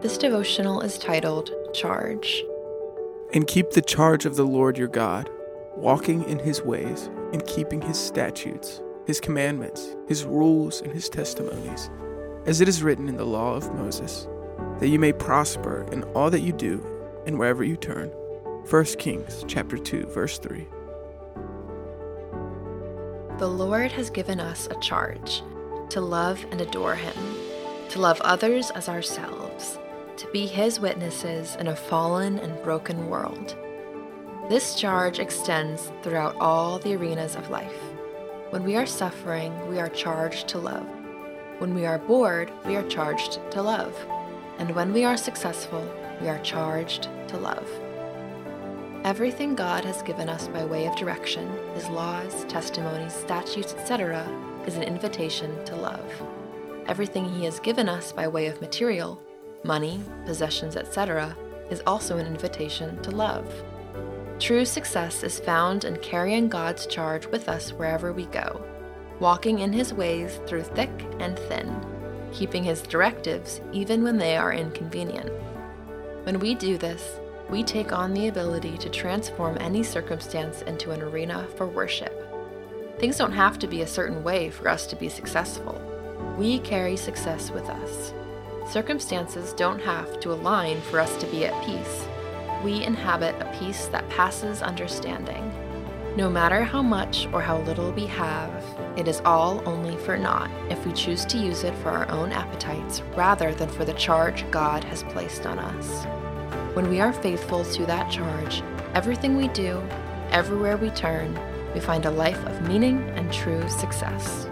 This devotional is titled Charge. And keep the charge of the Lord your God, walking in his ways, and keeping his statutes, his commandments, his rules, and his testimonies, as it is written in the law of Moses, that you may prosper in all that you do and wherever you turn. 1 Kings chapter 2 verse 3. The Lord has given us a charge to love and adore him, to love others as ourselves, to be his witnesses in a fallen and broken world. This charge extends throughout all the arenas of life. When we are suffering, we are charged to love. When we are bored, we are charged to love. And when we are successful, we are charged to love. Everything God has given us by way of direction, His laws, testimonies, statutes, etc., is an invitation to love. Everything He has given us by way of material, money, possessions, etc., is also an invitation to love. True success is found in carrying God's charge with us wherever we go, walking in His ways through thick and thin, keeping His directives even when they are inconvenient. When we do this, we take on the ability to transform any circumstance into an arena for worship. Things don't have to be a certain way for us to be successful. We carry success with us. Circumstances don't have to align for us to be at peace. We inhabit a peace that passes understanding. No matter how much or how little we have, it is all only for naught if we choose to use it for our own appetites rather than for the charge God has placed on us. When we are faithful to that charge, everything we do, everywhere we turn, we find a life of meaning and true success.